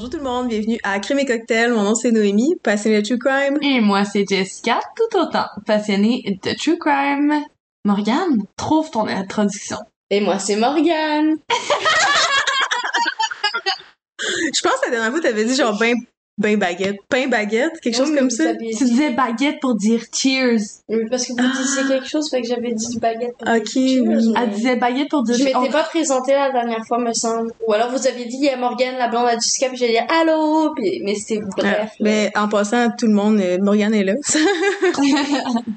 Bonjour tout le monde, bienvenue à Crime et Cocktail. Mon nom c'est Noémie, passionnée de True Crime. Et moi, c'est Jessica, tout autant passionnée de True Crime. Morgane, trouve ton introduction. Et moi, c'est Morgane. Je pense que la dernière fois t'avais dit genre ben ben baguette, pain baguette, quelque chose comme ça? Tu disais baguette pour dire cheers. Oui, parce que vous disiez quelque chose, fait que j'avais dit baguette. pour Ok, dire cheers, oui. mais- Elle disait baguette pour dire Je m'étais Oh, pas présentée la dernière fois, me semble. Ou alors vous aviez dit, il y a Morgane, la blonde à Jessica, puis j'ai dit allô, puis, mais c'était Ah, bref. là. mais en passant, tout le monde, euh, Morgane est là.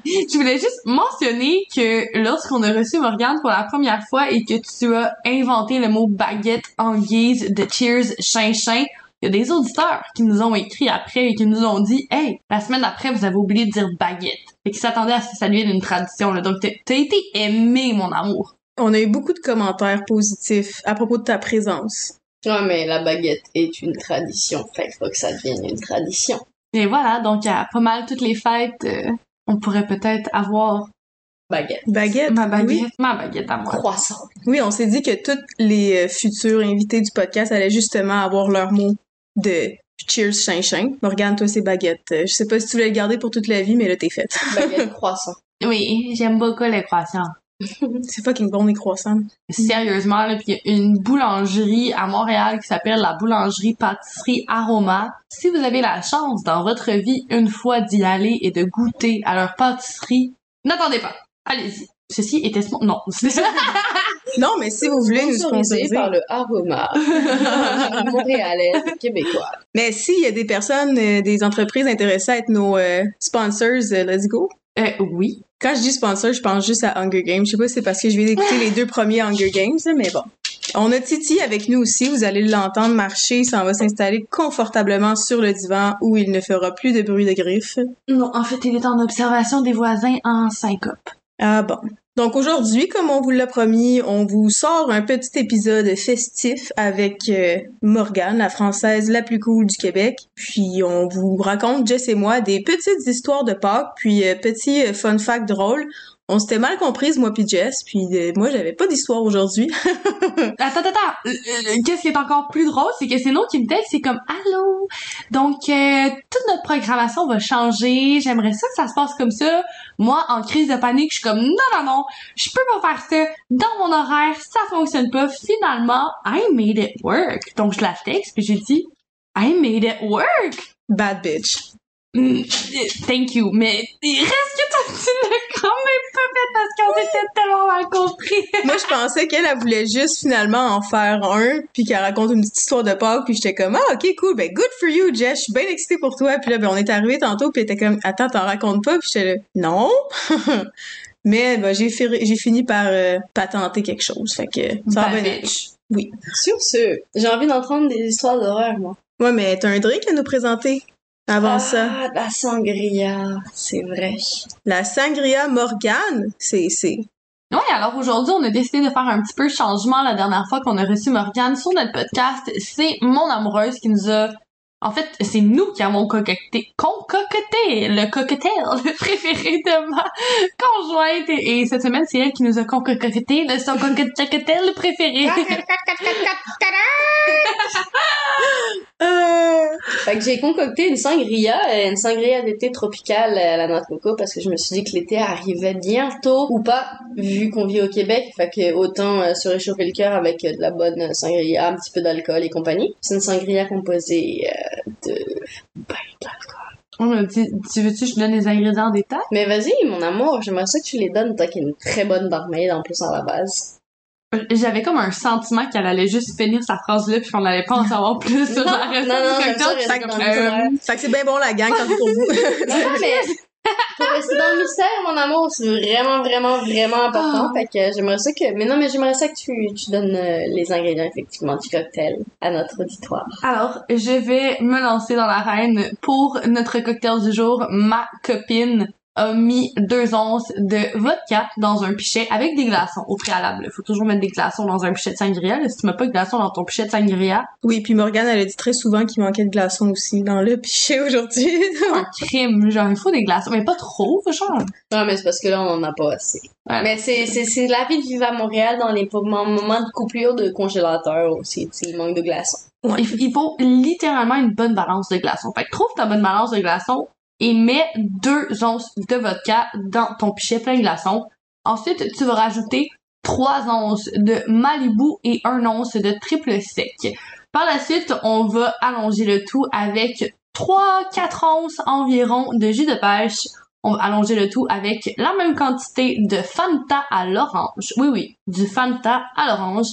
Je voulais juste mentionner que lorsqu'on a reçu Morgane pour la première fois et que tu as inventé le mot baguette en guise de cheers chinchin, il y a des auditeurs qui nous ont écrit après et qui nous ont dit Hey, la semaine d'après, vous avez oublié de dire baguette. Et qui s'attendaient à ce que ça devienne une tradition. Là. Donc, t'as été aimé, mon amour. On a eu beaucoup de commentaires positifs à propos de ta présence. Ouais, mais la baguette est une tradition, fait qu'il faut que ça devienne une tradition. Et voilà, donc à pas mal toutes les fêtes, euh, on pourrait peut-être avoir Baguette. Baguette, ma baguette, oui. ma baguette à moi. Croissant. Oui, on s'est dit que tous les euh, futurs invités du podcast allaient justement avoir leur mot de cheers chinchin. Morgane, toi c'est baguette. Euh, Je sais pas si tu voulais le garder pour toute la vie, mais là t'es faite. Baguette croissant. Oui, j'aime beaucoup les croissants. c'est fucking bon les croissants. Sérieusement, là, puis il y a une boulangerie à Montréal qui s'appelle la boulangerie pâtisserie Aroma. Si vous avez la chance dans votre vie une fois d'y aller et de goûter à leur pâtisserie, n'attendez pas. Allez-y. Ceci était spon- non. Non, mais si vous voulez nous Sponsorisé sponsoriser. par le Aroma. Montréalais, québécois. Mais s'il y a des personnes, euh, des entreprises intéressées à être nos euh, sponsors, euh, let's go. euh, oui. Quand je dis sponsor, je pense juste à Hunger Games. Je sais pas si c'est parce que je viens d'écouter les deux premiers Hunger Games, là, mais bon. On a Titi avec nous aussi. Vous allez l'entendre marcher. Il s'en va s'installer confortablement sur le divan où il ne fera plus de bruit de griffes. Non, en fait, il est en observation des voisins en syncope. Ah bon. Donc aujourd'hui, comme on vous l'a promis, on vous sort un petit épisode festif avec euh, Morgane, la française la plus cool du Québec. Puis on vous raconte, Jess et moi, des petites histoires de Pâques, puis euh, petit euh, fun fact drôle. On s'était mal comprises, moi puis Jess, puis euh, moi j'avais pas d'histoire aujourd'hui. Attends, attends, attends. Euh, euh, Qu'est-ce qui est encore plus drôle, c'est que c'est nous qui me texte, c'est comme allô? Donc euh, toute notre programmation va changer. J'aimerais ça que ça se passe comme ça. Moi, en crise de panique, je suis comme non, non, non, je peux pas faire ça dans mon horaire, ça fonctionne pas. Finalement, I made it work. Donc je la texte puis j'ai dit I made it work. Bad bitch. Mm, Thank you, mais il reste que tu l'as quand même pas fait parce qu'on était tellement mal compris. moi je pensais qu'elle elle voulait juste finalement en faire un, puis qu'elle raconte une petite histoire de Pâques, puis j'étais comme ah ok cool, ben good for you Jess, je suis bien excitée pour toi. Puis là ben on est arrivé tantôt, puis elle était comme attends t'en racontes pas, puis j'étais là non. Mais ben, j'ai j'ai fini par euh, patenter quelque chose, fait que ça va bien aller. bitch. Sur ce, j'ai envie d'entendre des histoires d'horreur, moi. Ouais, mais t'as un drink à nous présenter? Avant ça. Ah, la sangria, c'est vrai. La sangria Morgane, c'est c'est Ouais, alors aujourd'hui, on a décidé de faire un petit peu de changement la dernière fois qu'on a reçu Morgane sur notre podcast. C'est mon amoureuse qui nous a... En fait, c'est nous qui avons concocté, concocté le cocktail le préféré de ma conjointe. Et, et cette semaine, c'est elle qui nous a concocté le son cocktail préféré. euh, Fait que j'ai concocté une sangria, une sangria d'été tropicale à la noix de coco parce que je me suis dit que l'été arrivait bientôt ou pas, vu qu'on vit au Québec. Fait que autant euh, se réchauffer le cœur avec euh, de la bonne sangria, un petit peu d'alcool et compagnie. C'est une sangria composée euh, de ben, d'alcool. On a dit, tu veux-tu que je donne les ingrédients en détail? Mais vas-y, mon amour, j'aimerais ça que tu les donnes, toi qui es une très bonne barmaid en plus à la base. J'avais comme un sentiment qu'elle allait juste finir sa phrase là puis qu'on allait pas en savoir plus sur Non, la recette non, non, du ça cocktail. comme, le euh, que c'est bien bon la gang quand c'est pour vous. Non, mais pour rester dans le mystère, mon amour, c'est vraiment, vraiment, vraiment important. Ah. Fait que j'aimerais ça que... Mais non, mais j'aimerais ça que tu, tu donnes euh, les ingrédients, effectivement, du cocktail à notre auditoire. Alors, je vais me lancer dans l'arène pour notre cocktail du jour. Ma copine a mis deux onces de vodka dans un pichet avec des glaçons au préalable. Faut toujours mettre des glaçons dans un pichet de sangria. Là, si tu mets pas de glaçons dans ton pichet de sangria, Oui, puis Morgane, elle a dit très souvent qu'il manquait de glaçons aussi dans le pichet aujourd'hui. c'est un crime. Genre, il faut des glaçons. Mais pas trop, genre. Non, mais c'est parce que là, on en a pas assez. Ouais. Mais c'est, c'est, c'est la vie de vivre à Montréal dans les moments moments de coupure de congélateur aussi. Tu sais, il manque de glaçons. Il, il faut littéralement une bonne balance de glaçons. Fait que trouve ta bonne balance de glaçons et mets deux onces de vodka dans ton pichet plein de glaçons. Ensuite, tu vas rajouter trois onces de Malibu et un once de triple sec. Par la suite, on va allonger le tout avec 3-4 onces environ de jus de pêche. On va allonger le tout avec la même quantité de Fanta à l'orange. Oui, oui, du Fanta à l'orange.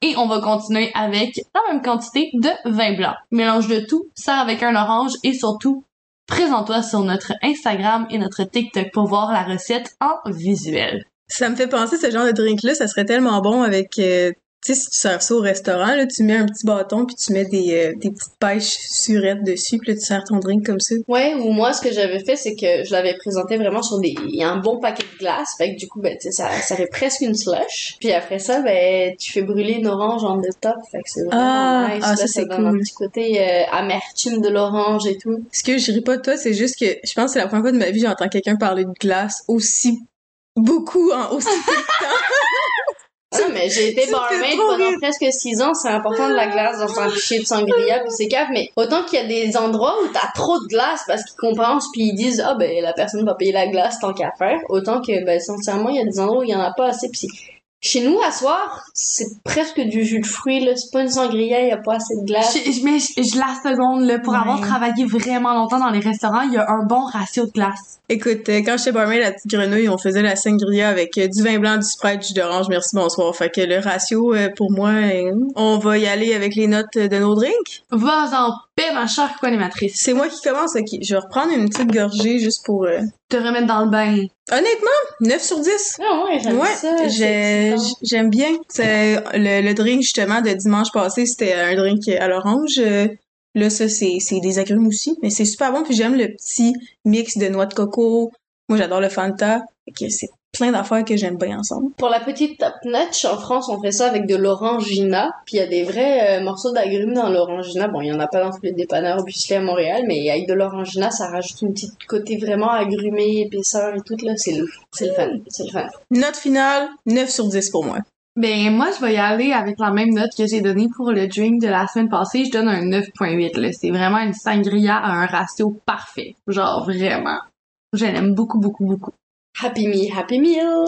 Et on va continuer avec la même quantité de vin blanc. Mélange le tout, sert avec un orange et surtout, présente-toi sur notre Instagram et notre TikTok pour voir la recette en visuel. Ça me fait penser, ce genre de drink-là, ça serait tellement bon avec... euh, sais, si tu sers ça au restaurant, là, tu mets un petit bâton puis tu mets des, euh, des petites pêches surettes dessus puis là, tu sers ton drink comme ça. Ouais, ou moi, ce que j'avais fait, c'est que je l'avais présenté vraiment sur des, il y a un bon paquet de glace. Fait que du coup, ben, tu sais, ça, ça fait presque une slush. Puis après ça, ben, tu fais brûler une orange en the top. Fait que c'est vraiment Ah, nice. ah, là, ça, c'est donne un cool. petit côté euh, amertume de l'orange et tout. Ce que je ris pas de toi, c'est juste que je pense que c'est la première fois de ma vie que j'entends quelqu'un parler de glace aussi beaucoup en aussi peu de temps. Ah, mais j'ai été barmaid pendant rire. presque six ans. C'est important de la glace dans un pichet de sangria puis c'est cave. Mais autant qu'il y a des endroits où t'as trop de glace parce qu'ils compensent puis ils disent, ah, ben, la personne va payer la glace tant qu'à faire. Autant que, ben, sincèrement, il y a des endroits où il y en a pas assez puis chez nous, à soir, c'est presque du jus de fruits, là. C'est pas une sangria, il y a pas assez de glace. Je, mais je, je la seconde, là, pour Ouais. avoir travaillé vraiment longtemps dans les restaurants, il y a un bon ratio de glace. Écoute, euh, quand j'étais barmaid, la petite grenouille, on faisait la sangria avec euh, du vin blanc, du Sprite, du jus d'orange, merci, bonsoir. Fait que le ratio, euh, pour moi, on va y aller avec les notes de nos drinks. Va en paix, ma chère co-animatrice. C'est moi qui commence, ok. Je vais reprendre une petite gorgée juste pour... euh, Te remettre dans le bain. Honnêtement, 9 sur 10. Ah ouais, j'aime Ouais, ça. j'ai- c'est excitant. j'aime bien. C'est le, le drink justement de dimanche passé, c'était un drink à l'orange. Euh, Là, ça c'est c'est des agrumes aussi, mais c'est super bon. Puis j'aime le petit mix de noix de coco. Moi, j'adore le Fanta. Fait que c'est plein d'affaires que j'aime bien ensemble. Pour la petite top notch, en France, on fait ça avec de l'orangina. Puis il y a des vrais euh, morceaux d'agrumes dans l'orangina. Bon, il y en a pas dans tous les dépanneurs obviously à Montréal, mais avec de l'orangina, ça rajoute une petite côté vraiment agrumé, épaisseur et tout, là. C'est le, c'est le fun. C'est le fun. Note finale, 9 sur 10 pour moi. Ben, moi, je vais y aller avec la même note que j'ai donnée pour le drink de la semaine passée. Je donne un 9.8, là. C'est vraiment une sangria à un ratio parfait. Genre, vraiment. Je l'aime beaucoup, beaucoup, beaucoup. Happy me, happy meal!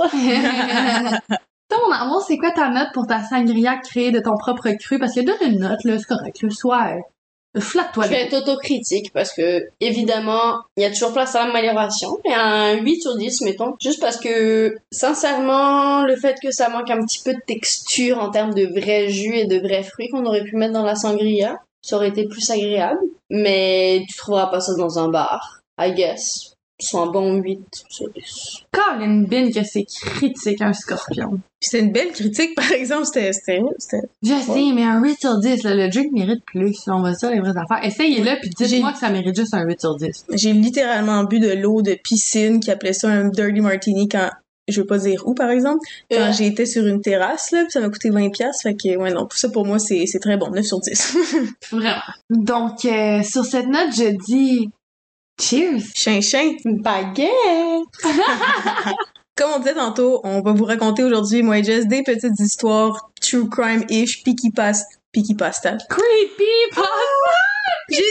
Toi, mon amour, c'est quoi ta note pour ta sangria créée de ton propre cru? Parce que donne une note, là, c'est correct, là. Sois, euh, flatte-toi. Je vais être autocritique parce que, évidemment, il y a toujours place à l'amélioration. Mais un 8 sur 10, mettons. Juste parce que, sincèrement, le fait que ça manque un petit peu de texture en termes de vrai jus et de vrais fruits qu'on aurait pu mettre dans la sangria, ça aurait été plus agréable. Mais tu trouveras pas ça dans un bar, I guess. Soit un bon 8 sur 10. Colin Bin que c'est critique, un scorpion. Puis c'était une belle critique, par exemple. C'était Je sais, mais un 8 sur 10, là, le drink mérite plus, on va dire les vraies affaires. Essayez-le, puis dites-moi que ça mérite juste un 8 sur 10. J'ai littéralement bu de l'eau de piscine qui appelait ça un dirty martini quand je veux pas dire où par exemple quand Euh, j'étais sur une terrasse là puis ça m'a coûté 20 pièces fait que ouais non tout ça pour moi c'est c'est très bon 9 sur 10 Vraiment. Donc, euh, sur cette note, je dis... Cheers! chien chien baguette! comme on disait tantôt on va vous raconter aujourd'hui moi et Jess des petites histoires true crime ish picky past picky pasta Creepy pasta! j'ai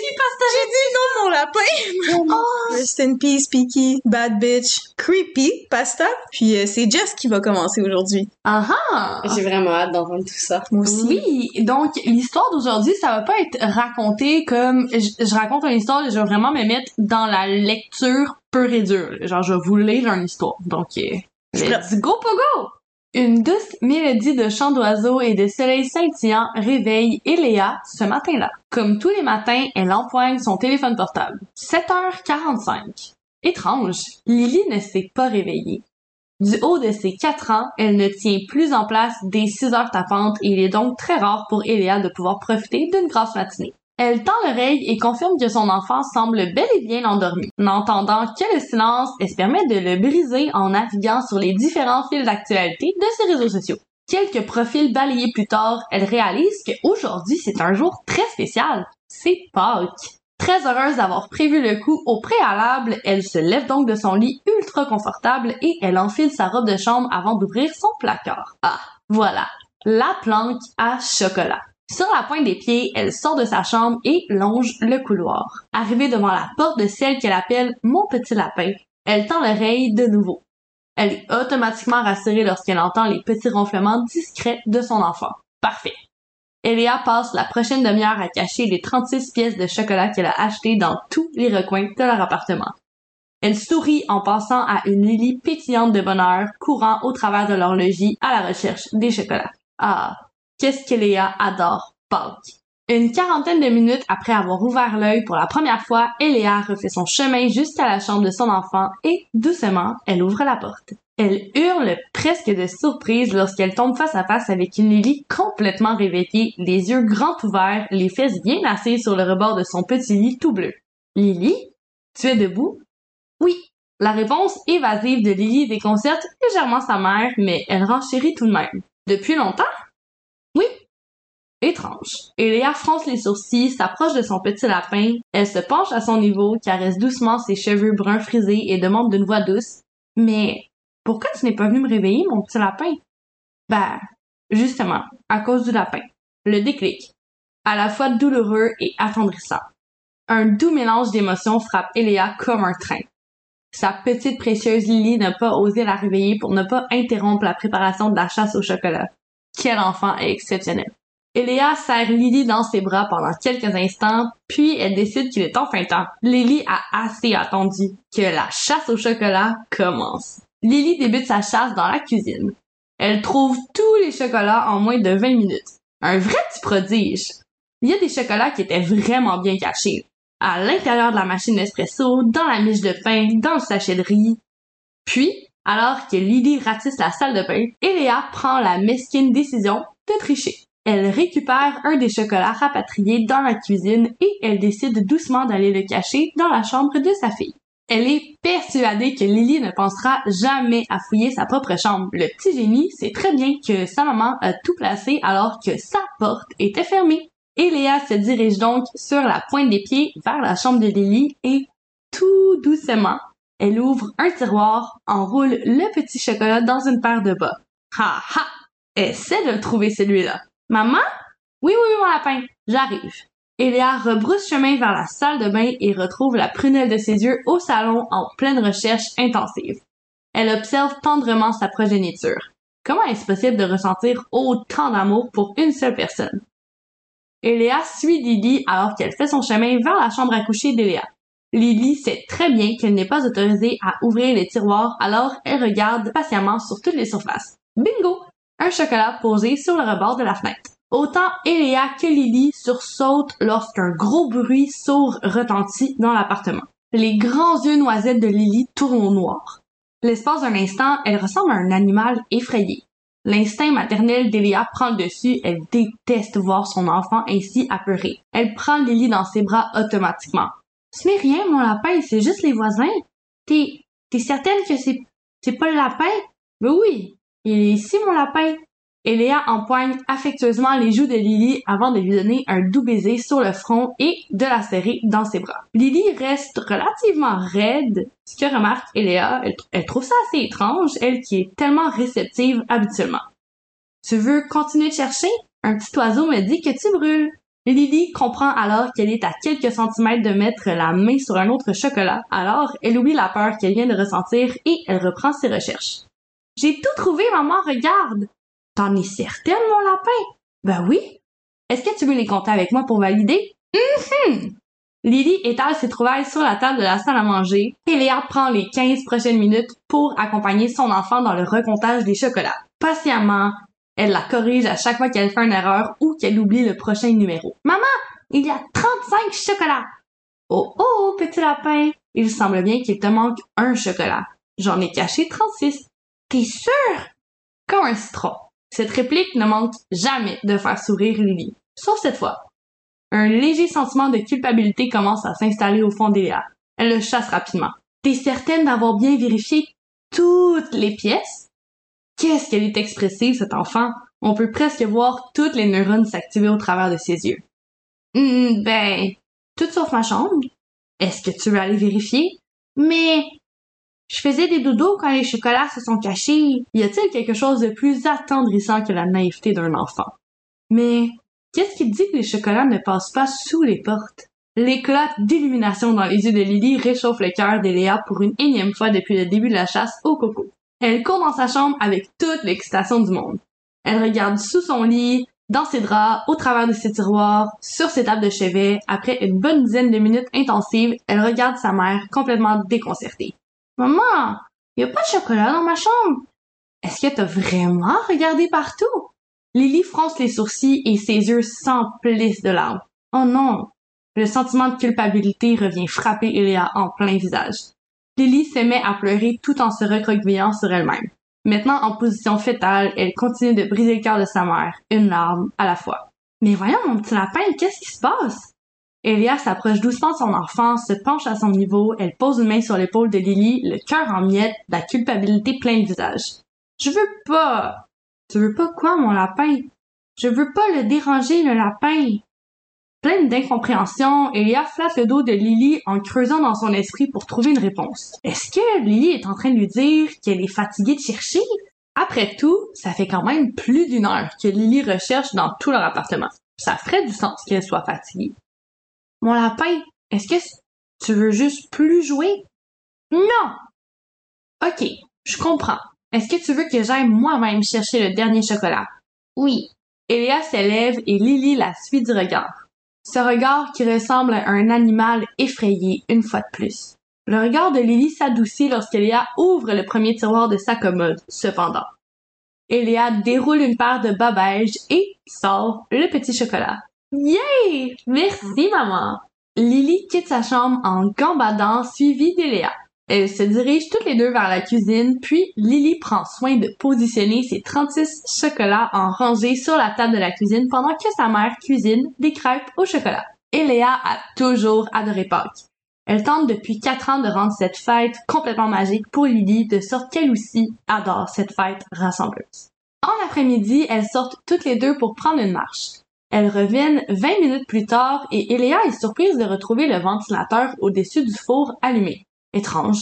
j'ai dit? Non mon lapin Oh! Rest in peace Picky bad bitch creepy pasta puis euh, c'est Jess qui va commencer aujourd'hui Ah ah! J'ai vraiment hâte d'entendre tout ça. moi aussi Oui, donc l'histoire d'aujourd'hui, ça va pas être raconté comme je, je raconte une histoire, je vais vraiment me mettre dans la lecture pure et dure. Genre, je vais vous lire une histoire. Donc, euh, let's go pogo! Une douce mélodie de chants d'oiseaux et de soleil scintillant réveille Eléa ce matin-là. Comme tous les matins, elle empoigne son téléphone portable. 7h45. Étrange, Lily ne s'est pas réveillée. Du haut de ses quatre ans, elle ne tient plus en place des six heures tapantes et il est donc très rare pour Eléa de pouvoir profiter d'une grasse matinée. Elle tend l'oreille et confirme que son enfant semble bel et bien endormi. N'entendant que le silence, elle se permet de le briser en naviguant sur les différents fils d'actualité de ses réseaux sociaux. Quelques profils balayés plus tard, elle réalise qu'aujourd'hui c'est un jour très spécial. C'est Pâques. Très heureuse d'avoir prévu le coup au préalable, elle se lève donc de son lit ultra confortable et elle enfile sa robe de chambre avant d'ouvrir son placard. Ah, voilà, la planque à chocolat. Sur la pointe des pieds, elle sort de sa chambre et longe le couloir. Arrivée devant la porte de celle qu'elle appelle mon petit lapin, elle tend l'oreille de nouveau. Elle est automatiquement rassurée lorsqu'elle entend les petits ronflements discrets de son enfant. Parfait. Eléa passe la prochaine demi-heure à cacher les 36 pièces de chocolat qu'elle a achetées dans tous les recoins de leur appartement. Elle sourit en passant à une Lily pétillante de bonheur courant au travers de leur logis à la recherche des chocolats. Ah, qu'est-ce qu'Eléa adore? Pâques. Une quarantaine de minutes après avoir ouvert l'œil pour la première fois, Eléa refait son chemin jusqu'à la chambre de son enfant et, doucement, elle ouvre la porte. Elle hurle presque de surprise lorsqu'elle tombe face à face avec une Lily complètement réveillée, les yeux grands ouverts, les fesses bien assises sur le rebord de son petit lit tout bleu. Lily? Tu es debout? Oui. La réponse évasive de Lily déconcerte légèrement sa mère, mais elle renchérit tout de même. Depuis longtemps? Oui. Étrange. Eléa fronce les sourcils, s'approche de son petit lapin, elle se penche à son niveau, caresse doucement ses cheveux bruns frisés et demande d'une voix douce Mais pourquoi tu n'es pas venu me réveiller, mon petit lapin? Ben, justement, à cause du lapin. Le déclic. À la fois douloureux et attendrissant. Un doux mélange d'émotions frappe Eléa comme un train. Sa petite précieuse Lily n'a pas osé la réveiller pour ne pas interrompre la préparation de la chasse au chocolat. Quel enfant exceptionnel. Eléa serre Lily dans ses bras pendant quelques instants, puis elle décide qu'il est enfin temps. Lily a assez attendu que la chasse au chocolat commence. Lily débute sa chasse dans la cuisine. Elle trouve tous les chocolats en moins de 20 minutes. Un vrai petit prodige. Il y a des chocolats qui étaient vraiment bien cachés. À l'intérieur de la machine d'espresso, dans la miche de pain, dans le sachet de riz. Puis, alors que Lily ratisse la salle de bain, Eléa prend la mesquine décision de tricher. Elle récupère un des chocolats rapatriés dans la cuisine et elle décide doucement d'aller le cacher dans la chambre de sa fille. Elle est persuadée que Lily ne pensera jamais à fouiller sa propre chambre. Le petit génie sait très bien que sa maman a tout placé alors que sa porte était fermée. Et Léa se dirige donc sur la pointe des pieds vers la chambre de Lily et tout doucement, elle ouvre un tiroir, enroule le petit chocolat dans une paire de bas. Ha ha! Essaie de trouver celui-là. Maman? Oui, oui, mon lapin. J'arrive. Eléa rebrousse chemin vers la salle de bain et retrouve la prunelle de ses yeux au salon en pleine recherche intensive. Elle observe tendrement sa progéniture. Comment est-ce possible de ressentir autant d'amour pour une seule personne? Eléa suit Lily alors qu'elle fait son chemin vers la chambre à coucher d'Eléa. Lily sait très bien qu'elle n'est pas autorisée à ouvrir les tiroirs alors elle regarde patiemment sur toutes les surfaces. Bingo! Un chocolat posé sur le rebord de la fenêtre. Autant Eléa que Lily sursautent lorsqu'un gros bruit sourd retentit dans l'appartement. Les grands yeux noisettes de Lily tournent au noir. L'espace d'un instant, elle ressemble à un animal effrayé. L'instinct maternel d'Eléa prend le dessus, elle déteste voir son enfant ainsi apeuré. Elle prend Lily dans ses bras automatiquement. Ce n'est rien, mon lapin, c'est juste les voisins. T'es, t'es certaine que c'est, c'est pas le lapin? Ben oui, il est ici, mon lapin. Eléa empoigne affectueusement les joues de Lily avant de lui donner un doux baiser sur le front et de la serrer dans ses bras. Lily reste relativement raide, ce que remarque Eléa. Elle, trouve ça assez étrange, elle qui est tellement réceptive habituellement. Tu veux continuer de chercher? Un petit oiseau me dit que tu brûles. Lily comprend alors qu'elle est à quelques centimètres de mettre la main sur un autre chocolat, alors elle oublie la peur qu'elle vient de ressentir et elle reprend ses recherches. J'ai tout trouvé, maman, regarde! T'en es certaine, mon lapin? Ben oui. Est-ce que tu veux les compter avec moi pour valider? Hum Lily étale ses trouvailles sur la table de la salle à manger et Léa prend les 15 prochaines minutes pour accompagner son enfant dans le recomptage des chocolats. Patiemment, elle la corrige à chaque fois qu'elle fait une erreur ou qu'elle oublie le prochain numéro. Maman, il y a 35 chocolats! Oh oh, petit lapin! Il semble bien qu'il te manque un chocolat. J'en ai caché 36. T'es sûr? Comme un citron. Cette réplique ne manque jamais de faire sourire Lily. Sauf cette fois. Un léger sentiment de culpabilité commence à s'installer au fond d'Eléa. Elle le chasse rapidement. T'es certaine d'avoir bien vérifié toutes les pièces? Qu'est-ce qu'elle est expressive, cet enfant? On peut presque voir toutes les neurones s'activer au travers de ses yeux. Hum, ben, tout sauf ma chambre. Est-ce que tu veux aller vérifier? Mais, je faisais des doudous quand les chocolats se sont cachés. Y a-t-il quelque chose de plus attendrissant que la naïveté d'un enfant? Mais, qu'est-ce qui dit que les chocolats ne passent pas sous les portes? L'éclat d'illumination dans les yeux de Lily réchauffe le cœur d'Eléa pour une énième fois depuis le début de la chasse au coco. Elle court dans sa chambre avec toute l'excitation du monde. Elle regarde sous son lit, dans ses draps, au travers de ses tiroirs, sur ses tables de chevet. Après une bonne dizaine de minutes intensives, elle regarde sa mère complètement déconcertée. Maman, y a pas de chocolat dans ma chambre? Est-ce que t'as vraiment regardé partout? Lily fronce les sourcils et ses yeux s'emplissent de larmes. Oh non! Le sentiment de culpabilité revient frapper Eléa en plein visage. Lily se met à pleurer tout en se recroquevillant sur elle-même. Maintenant en position fétale, elle continue de briser le cœur de sa mère, une larme à la fois. Mais voyons, mon petit lapin, qu'est-ce qui se passe? Elia s'approche doucement de son enfant, se penche à son niveau, elle pose une main sur l'épaule de Lily, le cœur en miettes, la culpabilité plein de visage. Je veux pas. Tu veux pas quoi, mon lapin? Je veux pas le déranger, le lapin. Pleine d'incompréhension, Elia flatte le dos de Lily en creusant dans son esprit pour trouver une réponse. Est-ce que Lily est en train de lui dire qu'elle est fatiguée de chercher? Après tout, ça fait quand même plus d'une heure que Lily recherche dans tout leur appartement. Ça ferait du sens qu'elle soit fatiguée. Mon lapin, est-ce que tu veux juste plus jouer? Non! Ok, je comprends. Est-ce que tu veux que j'aille moi-même chercher le dernier chocolat? Oui. Elia s'élève et Lily la suit du regard. Ce regard qui ressemble à un animal effrayé une fois de plus. Le regard de Lily s'adoucit lorsqu'Elia ouvre le premier tiroir de sa commode, cependant. Elia déroule une paire de bas et sort le petit chocolat. Yay! Merci, maman! Lily quitte sa chambre en gambadant, suivie d'Eléa. Elles se dirigent toutes les deux vers la cuisine, puis Lily prend soin de positionner ses 36 chocolats en rangée sur la table de la cuisine pendant que sa mère cuisine des crêpes au chocolat. Eléa a toujours adoré Pâques. Elle tente depuis quatre ans de rendre cette fête complètement magique pour Lily, de sorte qu'elle aussi adore cette fête rassembleuse. En après-midi, elles sortent toutes les deux pour prendre une marche. Elles reviennent 20 minutes plus tard et Eléa est surprise de retrouver le ventilateur au-dessus du four allumé. Étrange.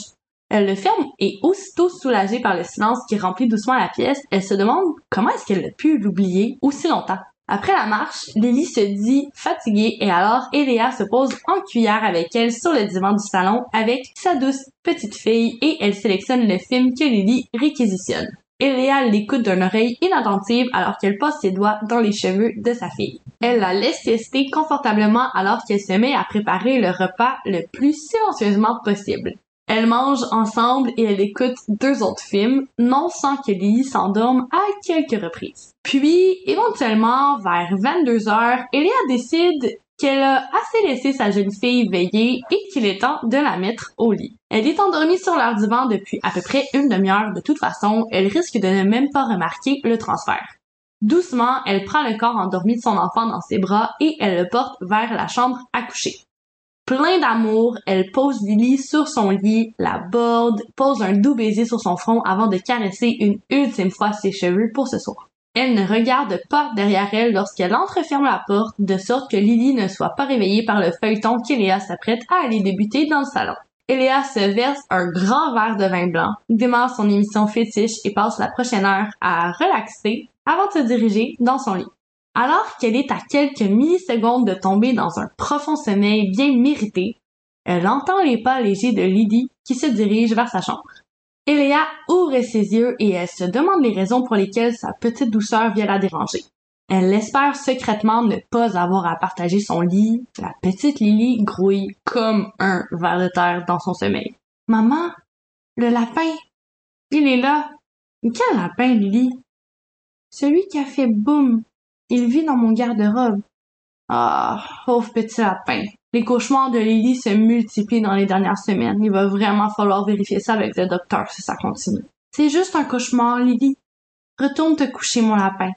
Elle le ferme et aussitôt soulagée par le silence qui remplit doucement la pièce, elle se demande comment est-ce qu'elle a pu l'oublier aussi longtemps. Après la marche, Lily se dit fatiguée et alors Eléa se pose en cuillère avec elle sur le divan du salon avec sa douce petite fille et elle sélectionne le film que Lily réquisitionne. Eléa l'écoute d'une oreille inattentive alors qu'elle passe ses doigts dans les cheveux de sa fille. Elle la laisse siester confortablement alors qu'elle se met à préparer le repas le plus silencieusement possible. Elles mangent ensemble et elle écoute deux autres films, non sans que Lily s'endorme à quelques reprises. Puis, éventuellement, vers 22 heures, Elia décide qu'elle a assez laissé sa jeune fille veiller et qu'il est temps de la mettre au lit. Elle est endormie sur leur divan depuis à peu près une demi-heure. De toute façon, elle risque de ne même pas remarquer le transfert. Doucement, elle prend le corps endormi de son enfant dans ses bras et elle le porte vers la chambre à coucher. Plein d'amour, elle pose Lily sur son lit, la borde, pose un doux baiser sur son front avant de caresser une ultime fois ses cheveux pour ce soir. Elle ne regarde pas derrière elle lorsqu'elle entreferme la porte, de sorte que Lily ne soit pas réveillée par le feuilleton qu'Eléa s'apprête à aller débuter dans le salon. Eléa se verse un grand verre de vin blanc, démarre son émission fétiche et passe la prochaine heure à relaxer avant de se diriger dans son lit. Alors qu'elle est à quelques millisecondes de tomber dans un profond sommeil bien mérité, elle entend les pas légers de Lydie qui se dirige vers sa chambre. Eléa ouvre ses yeux et elle se demande les raisons pour lesquelles sa petite douceur vient la déranger. Elle espère secrètement ne pas avoir à partager son lit. La petite Lily grouille comme un ver de terre dans son sommeil. Maman, le lapin, il est là. Quel lapin, Lily? Celui qui a fait boum il vit dans mon garde-robe. Ah, pauvre petit lapin. Les cauchemars de Lily se multiplient dans les dernières semaines. Il va vraiment falloir vérifier ça avec le docteur si ça continue. C'est juste un cauchemar, Lily. Retourne te coucher, mon lapin.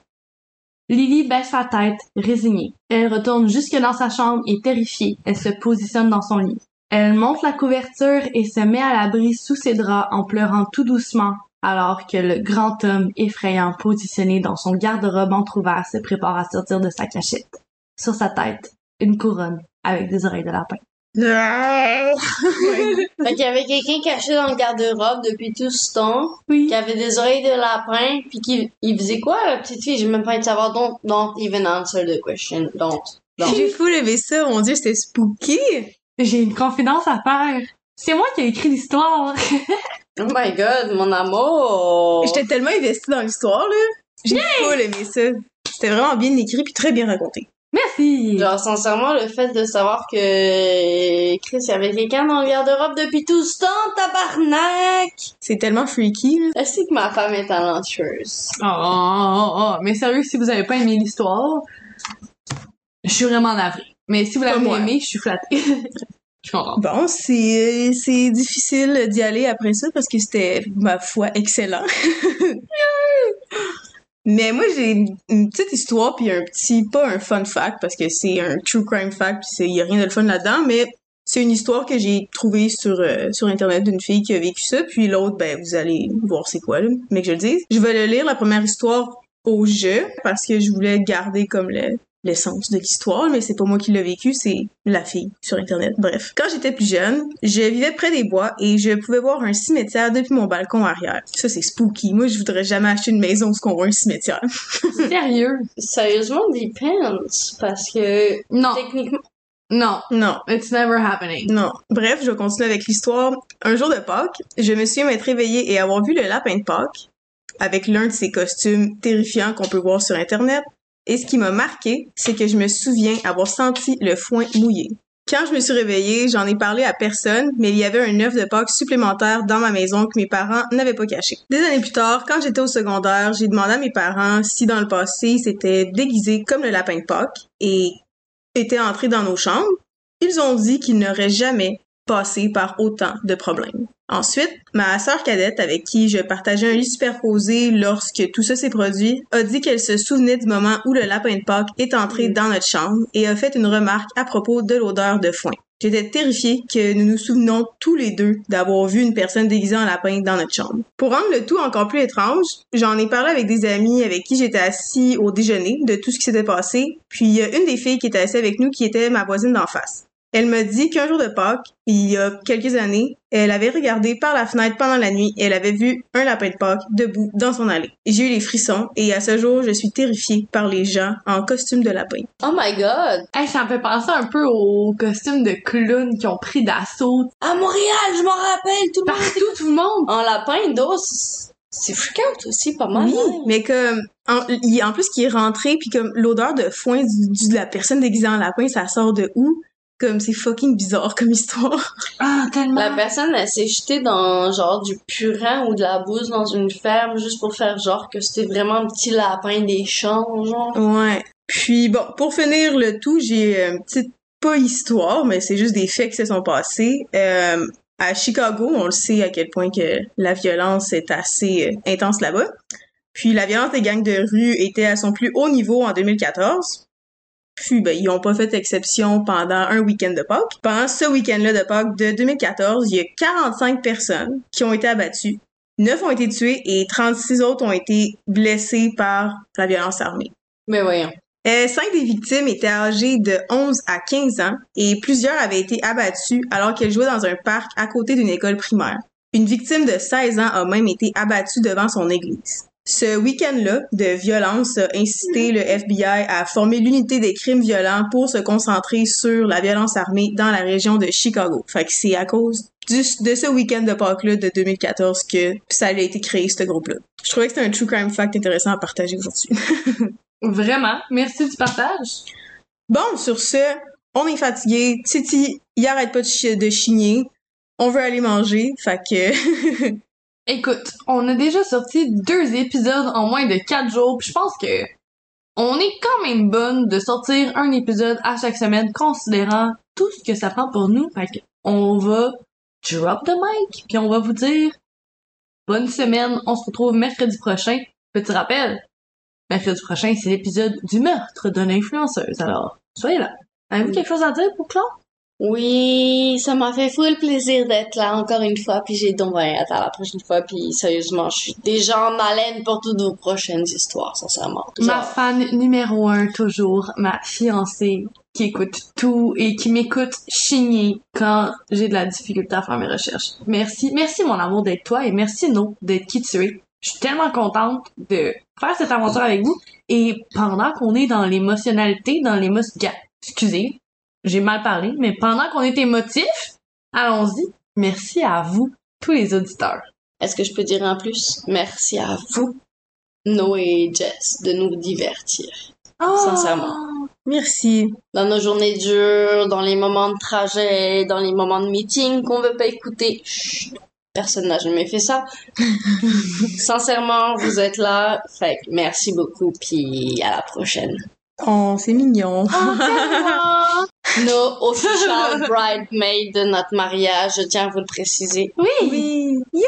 Lily baisse sa tête, résignée. Elle retourne jusque dans sa chambre et terrifiée, elle se positionne dans son lit. Elle monte la couverture et se met à l'abri sous ses draps en pleurant tout doucement alors que le grand homme effrayant positionné dans son garde-robe entrouvert se prépare à sortir de sa cachette. Sur sa tête, une couronne avec des oreilles de lapin. Fait qu'il y avait quelqu'un caché dans le garde-robe depuis tout ce temps, Oui. qui avait des oreilles de lapin, puis qui il faisait quoi la petite fille? J'ai même pas envie de savoir. Don't, don't even answer the question. Don't. Don't. J'ai fou aimé ça, mon dieu, c'était spooky. J'ai une confidence à faire. C'est moi qui ai écrit l'histoire. Oh my god, mon amour! J'étais tellement investie dans l'histoire, là. J'ai full aimé ça. C'était vraiment bien écrit puis très bien raconté. Merci. Genre, sincèrement, le fait de savoir que Chris, y avait quelqu'un dans le garde-robe depuis tout ce temps, tabarnak! C'est tellement freaky, là. Est-ce que ma femme est talentueuse? Oh, oh, oh, oh. Mais sérieux, si vous avez pas aimé l'histoire, je suis vraiment navrée. Mais si vous Pas l'avez aimé, je suis flattée. Bon, c'est c'est difficile d'y aller après ça parce que c'était, ma foi, excellent. Mais moi, j'ai une, petite histoire puis un petit, pas un fun fact parce que c'est un true crime fact puis c'est- y a rien de fun là-dedans, mais c'est une histoire que j'ai trouvée sur euh, sur internet d'une fille qui a vécu ça puis l'autre, ben vous allez voir c'est quoi là, mais que je le dise. Je vais le lire la première histoire au jeu parce que je voulais garder comme le l'essence de l'histoire, mais c'est pas moi qui l'ai vécu, c'est la fille sur Internet. Bref. Quand j'étais plus jeune, je vivais près des bois et je pouvais voir un cimetière depuis mon balcon arrière. Ça, c'est spooky. Moi, je voudrais jamais acheter une maison où on voit un cimetière. Sérieux? Sérieusement, depends. Parce que, Non. techniquement, Non. Non. It's never happening. Non. Bref, je vais continuer avec l'histoire. Un jour de Pâques, je me souviens m'être réveillée et avoir vu le lapin de Pâques avec l'un de ses costumes terrifiants qu'on peut voir sur Internet. Et ce qui m'a marqué, c'est que je me souviens avoir senti le foin mouillé. Quand je me suis réveillée, j'en ai parlé à personne, mais il y avait un œuf de Pâques supplémentaire dans ma maison que mes parents n'avaient pas caché. Des années plus tard, quand j'étais au secondaire, j'ai demandé à mes parents si dans le passé ils s'étaient déguisés comme le lapin de Pâques et étaient entrés dans nos chambres. Ils ont dit qu'ils n'auraient jamais passé par autant de problèmes. Ensuite, ma sœur cadette, avec qui je partageais un lit superposé lorsque tout ça s'est produit, a dit qu'elle se souvenait du moment où le lapin de Pâques est entré dans notre chambre et a fait une remarque à propos de l'odeur de foin. J'étais terrifiée que nous nous souvenons tous les deux d'avoir vu une personne déguisée en lapin dans notre chambre. Pour rendre le tout encore plus étrange, j'en ai parlé avec des amis avec qui j'étais assis au déjeuner de tout ce qui s'était passé, puis une des filles qui était assise avec nous qui était ma voisine d'en face. Elle m'a dit qu'un jour de Pâques, il y a quelques années, elle avait regardé par la fenêtre pendant la nuit et elle avait vu un lapin de Pâques debout dans son allée. J'ai eu les frissons et à ce jour, je suis terrifiée par les gens en costume de lapin. oh my god! Hey, ça me fait penser un peu aux costumes de clowns qui ont pris d'assaut À Montréal, je m'en rappelle, tout le monde! partout, tout le monde. En lapin d'os, c'est fréquent aussi, pas mal. Oui, hein. mais comme en, plus qui est rentré puis comme l'odeur de foin du, du- de la personne déguisée en lapin, ça sort de où? Comme c'est fucking bizarre comme histoire. Ah, tellement. La personne, elle s'est jetée dans genre du purin ou de la bouse dans une ferme juste pour faire genre que c'était vraiment un petit lapin des champs, genre. Ouais. Puis bon, pour finir le tout, j'ai une petite pas histoire, mais c'est juste des faits qui se sont passés. Euh, à Chicago, on le sait à quel point que la violence est assez euh, intense là-bas. Puis la violence des gangs de rue était à son plus haut niveau en 2014. Puis ben, ils ont pas fait exception pendant un week-end de Pâques. Pendant ce week-end-là de Pâques de 2014, il y a 45 personnes qui ont été abattues. 9 ont été tuées et 36 autres ont été blessées par la violence armée. Mais voyons. Euh, cinq des victimes étaient âgées de 11 à 15 ans et plusieurs avaient été abattues alors qu'elles jouaient dans un parc à côté d'une école primaire. Une victime de 16 ans a même été abattue devant son église. Ce week-end-là de violence a incité le FBI à former l'unité des crimes violents pour se concentrer sur la violence armée dans la région de Chicago. Fait que c'est à cause du, de ce week-end de Pâques-là de 2014 que ça a été créé, ce groupe-là. Je trouvais que c'était un true crime fact intéressant à partager aujourd'hui. Vraiment. Merci du partage. Bon, sur ce, on est fatigué. Titi, il arrête pas de, de chigner. On veut aller manger, fait que... Écoute, on a déjà sorti deux épisodes en moins de quatre jours, puis je pense que on est quand même bonne de sortir un épisode à chaque semaine, considérant tout ce que ça prend pour nous. Fait on va drop the mic, puis on va vous dire bonne semaine. On se retrouve mercredi prochain. Petit rappel, mercredi prochain, c'est l'épisode du meurtre d'une influenceuse. Alors, soyez là. Avez-vous quelque chose à dire pour clore? Oui, ça m'a fait full plaisir d'être là encore une fois, puis j'ai donc hâte à la prochaine fois, puis sérieusement, je suis déjà en haleine pour toutes vos prochaines histoires, sincèrement. Ma fan numéro un, toujours, ma fiancée, qui écoute tout et qui m'écoute chigner quand j'ai de la difficulté à faire mes recherches. Merci, merci mon amour d'être toi et merci No d'être qui tu es. Je suis tellement contente de faire cette aventure avec vous et pendant qu'on est dans l'émotionnalité, dans l'émotion, excusez, j'ai mal parlé, mais pendant qu'on est émotif, allons-y. Merci à vous, tous les auditeurs. Est-ce que je peux dire en plus? Merci à vous, Noé et Jess, de nous divertir. Sincèrement. Merci. Dans nos journées dures, dans les moments de trajet, dans les moments de meeting qu'on veut pas écouter. Chut, personne n'a jamais fait ça. Sincèrement, vous êtes là. Fait merci beaucoup, puis à la prochaine. Oh, c'est mignon. Nos official bridesmaids de notre mariage, je tiens à vous le préciser. Oui! Oui. Yay!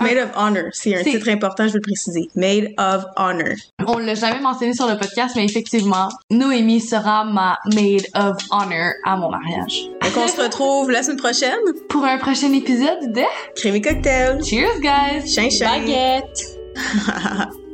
Maid of Honor. C'est un titre important, je veux le préciser. Maid of Honor. On l'a jamais mentionné sur le podcast, mais effectivement, Noémie sera ma maid of honor à mon mariage. Donc, on se retrouve la semaine prochaine. Pour un prochain épisode de Crémy Cocktail. Cheers, guys! Chin, chin. Baguette!